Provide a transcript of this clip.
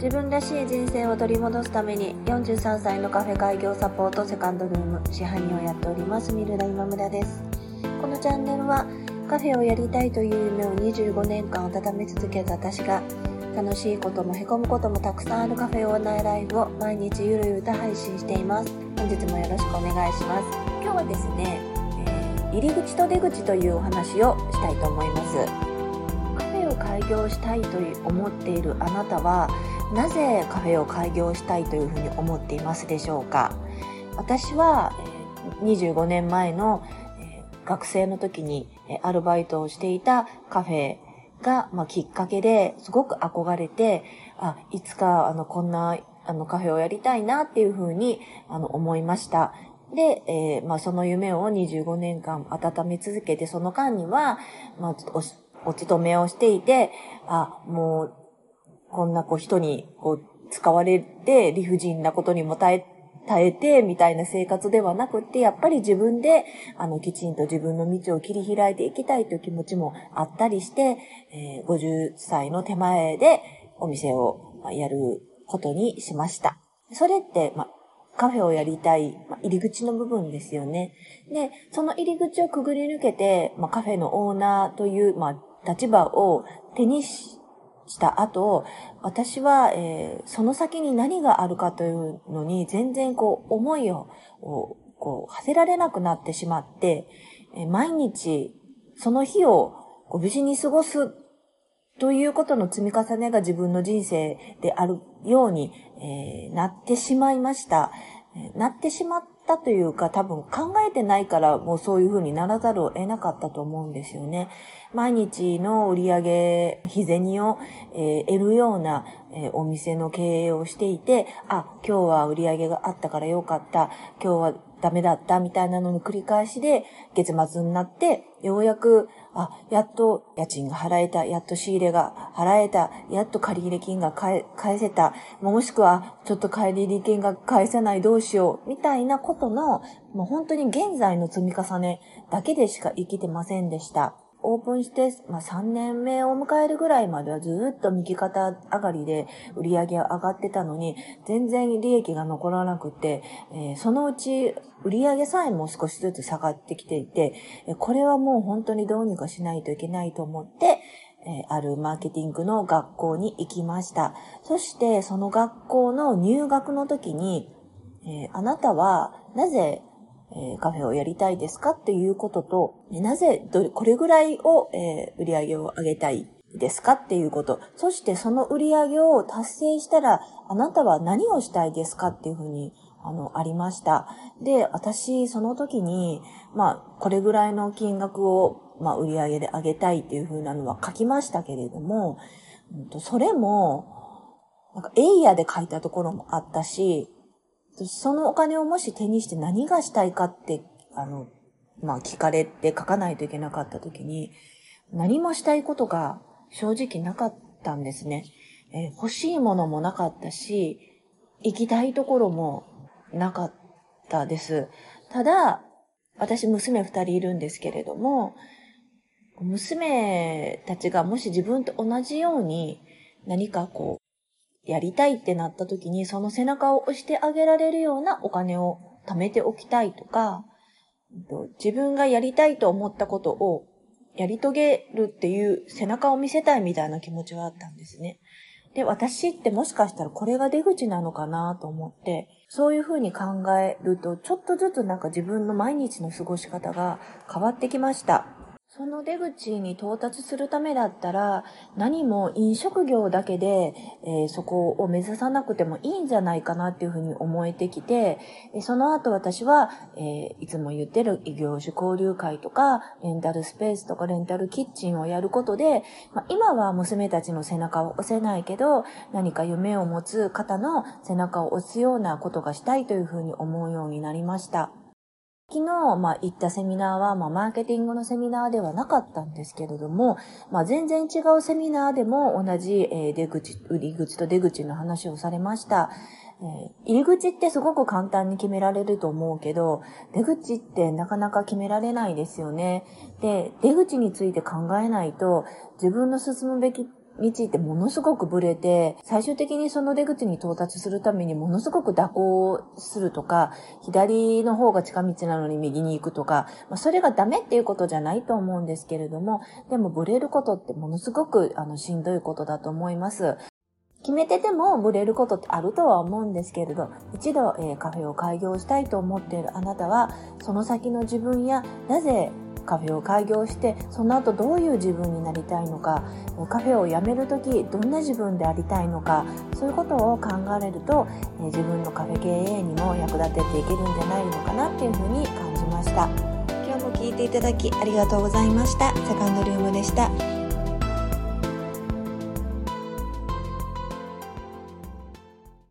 自分らしい人生を取り戻すために43歳のカフェ開業サポートセカンドルーム支配人をやっておりますミルダ今村です。このチャンネルはカフェをやりたいという夢を25年間温め続けた私が楽しいこともへこむこともたくさんあるカフェオーナーライフを毎日ゆるゆると配信しています。本日もよろしくお願いします。今日はですね、えー、入り口と出口というお話をしたいと思います。カフェを開業したいと思っているあなたはなぜカフェを開業したいというふうに思っていますでしょうか？私は25年前の学生の時にアルバイトをしていたカフェが、まあ、きっかけですごく憧れて、あ、いつかあのこんなあのカフェをやりたいなっていうふうにあの思いました。で、えー、まあ、その夢を25年間温め続けて、その間には、まあ、お勤めをしていて、あ、もうこんなこう人にこう使われて理不尽なことにも耐え、耐えてみたいな生活ではなくて、やっぱり自分で、あの、きちんと自分の道を切り開いていきたいという気持ちもあったりして、えー、50歳の手前でお店をやることにしました。それって、まカフェをやりたい、ま入り口の部分ですよね。で、その入り口をくぐり抜けて、まカフェのオーナーという、ま立場を手にしした後、私は、えー、その先に何があるかというのに全然こう思いをこう、馳せられなくなってしまって、えー、毎日その日をこう無事に過ごすということの積み重ねが自分の人生であるように、えー、なってしまいました。なってしまったというか多分考えてないからもうそういう風にならざるを得なかったと思うんですよね。毎日の売り上げ、日銭を、え、得るような、え、お店の経営をしていて、あ、今日は売り上げがあったからよかった、今日はダメだったみたいなのの繰り返しで、月末になって、ようやく、あ、やっと家賃が払えた、やっと仕入れが払えた、やっと借入金が返せた、もしくは、ちょっと借入金が返せないどうしよう、みたいなことの、もう本当に現在の積み重ねだけでしか生きてませんでした。オープンして、まあ、3年目を迎えるぐらいまではずっと右肩上がりで売り上げ上がってたのに、全然利益が残らなくて、えー、そのうち売り上げさえも少しずつ下がってきていて、これはもう本当にどうにかしないといけないと思って、え、あるマーケティングの学校に行きました。そしてその学校の入学の時に、えー、あなたはなぜえ、カフェをやりたいですかっていうことと、なぜどれ、これぐらいを、え、売り上げを上げたいですかっていうこと。そしてその売り上げを達成したら、あなたは何をしたいですかっていうふうに、あの、ありました。で、私、その時に、まあ、これぐらいの金額を、まあ、売り上げで上げたいっていうふうなのは書きましたけれども、それも、なんか、エイヤーで書いたところもあったし、そのお金をもし手にして何がしたいかって、あの、まあ、聞かれて書かないといけなかった時に、何もしたいことが正直なかったんですね。えー、欲しいものもなかったし、行きたいところもなかったです。ただ、私娘二人いるんですけれども、娘たちがもし自分と同じように何かこう、やりたいってなった時に、その背中を押してあげられるようなお金を貯めておきたいとか、自分がやりたいと思ったことをやり遂げるっていう背中を見せたいみたいな気持ちはあったんですね。で、私ってもしかしたらこれが出口なのかなと思って、そういうふうに考えると、ちょっとずつなんか自分の毎日の過ごし方が変わってきました。その出口に到達するためだったら、何も飲食業だけで、えー、そこを目指さなくてもいいんじゃないかなっていうふうに思えてきて、その後私は、えー、いつも言ってる異業種交流会とか、レンタルスペースとかレンタルキッチンをやることで、まあ、今は娘たちの背中を押せないけど、何か夢を持つ方の背中を押すようなことがしたいというふうに思うようになりました。昨日、まあ、行ったセミナーは、まあ、マーケティングのセミナーではなかったんですけれども、まあ、全然違うセミナーでも同じ、え、出口、売り口と出口の話をされました。え、入り口ってすごく簡単に決められると思うけど、出口ってなかなか決められないですよね。で、出口について考えないと、自分の進むべき道ってものすごくブレて、最終的にその出口に到達するためにものすごく蛇行するとか、左の方が近道なのに右に行くとか、まあ、それがダメっていうことじゃないと思うんですけれども、でもブレることってものすごくあのしんどいことだと思います。決めててもブレることってあるとは思うんですけれど、一度、えー、カフェを開業したいと思っているあなたは、その先の自分や、なぜカフェを開業してその後どういう自分になりたいのかカフェを辞める時どんな自分でありたいのかそういうことを考えると自分のカフェ経営にも役立てていけるんじゃないのかなっていうふうに感じました。今日も聞いていただきありがとうございました。セカンドルームでした。